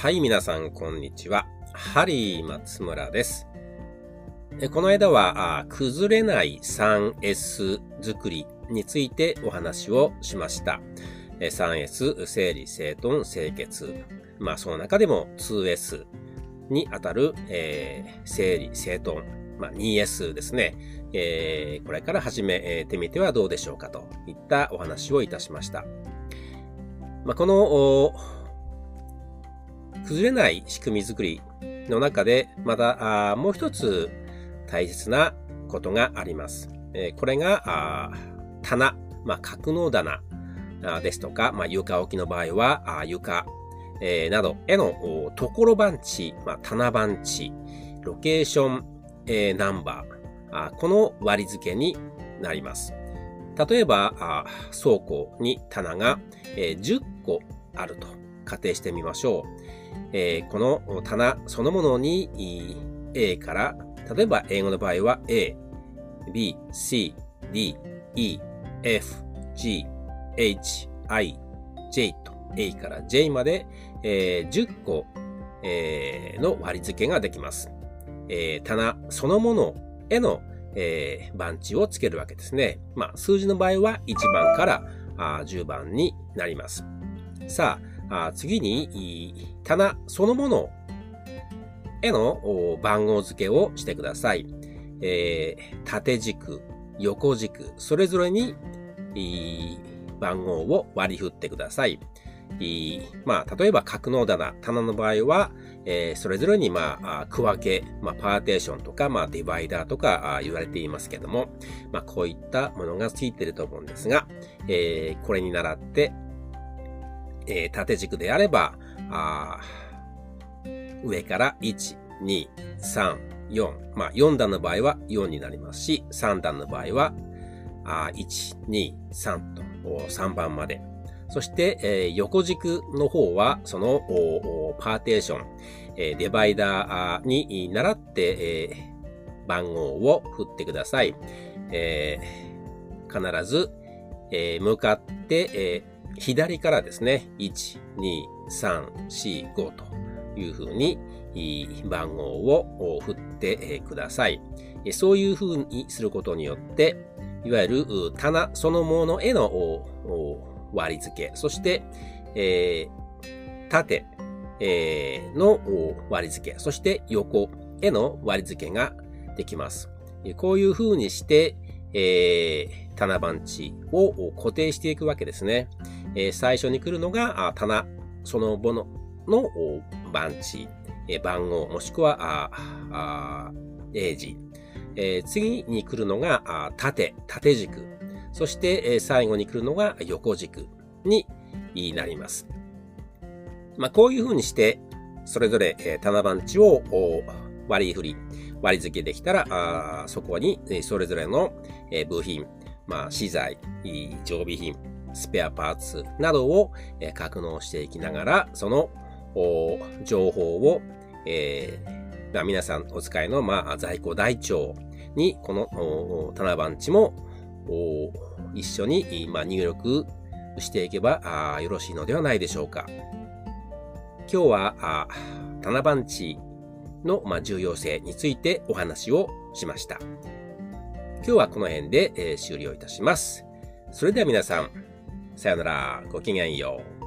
はい、皆さん、こんにちは。ハリー松村です。この間は、崩れない 3S 作りについてお話をしました。3S、整理整頓清潔。まあ、その中でも 2S にあたる、えー、整理整頓。まあ、2S ですね。えー、これから始めてみてはどうでしょうかといったお話をいたしました。まあ、この、崩れない仕組み作りの中で、また、もう一つ大切なことがあります。これが、棚、まあ、格納棚ですとか、まあ、床置きの場合は、床、などへのところ番地、まあ、棚番地、ロケーション、えー、ナンバー、この割り付けになります。例えば、倉庫に棚が、えー、10個あると仮定してみましょう。えー、この棚そのものに A から、例えば英語の場合は A、B、C、D、E、F、G、H、I、J と A から J まで、えー、10個、えー、の割り付けができます。えー、棚そのものへの、えー、番地をつけるわけですね。まあ、数字の場合は1番からあ10番になります。さあ、あ次に、棚そのものへの番号付けをしてください。えー、縦軸、横軸、それぞれに番号を割り振ってください。まあ、例えば、格納棚、棚の場合は、えー、それぞれに、まあ、区分け、まあ、パーテーションとか、まあ、ディバイダーとか言われていますけども、まあ、こういったものがついていると思うんですが、えー、これに倣って、えー、縦軸であれば、あ上から1、2、3、4。まあ、4段の場合は4になりますし、3段の場合は、あ1、2、3と3番まで。そして、えー、横軸の方は、そのパーテーション、えー、デバイダーに習って、えー、番号を振ってください。え、必ず、え、向かって、え、左からですね、1、2、3、4、5というふうに番号を振ってください。そういうふうにすることによって、いわゆる棚そのものへの割り付け、そして、えー、縦、えー、の割り付け、そして横への割り付けができます。こういう風にして、えー、棚番地を固定していくわけですね。えー、最初に来るのが棚そのものの番地、え番号、もしくは、ああ英字。えー、次に来るのが縦、縦軸。そして、えー、最後に来るのが横軸になります。まあ、こういう風にして、それぞれ、えー、棚番地を割り振り、割り付けできたら、あそこに、それぞれの、部品、まあ、資材、常備品、スペアパーツなどを、格納していきながら、その情報を、えーまあ、皆さんお使いの、まあ、在庫台帳に、この棚番地も一緒に、まあ、入力していけばよろしいのではないでしょうか。今日は棚番地の、ま、重要性についてお話をしました。今日はこの辺で、え、終了いたします。それでは皆さん、さよなら、ごきげんよう。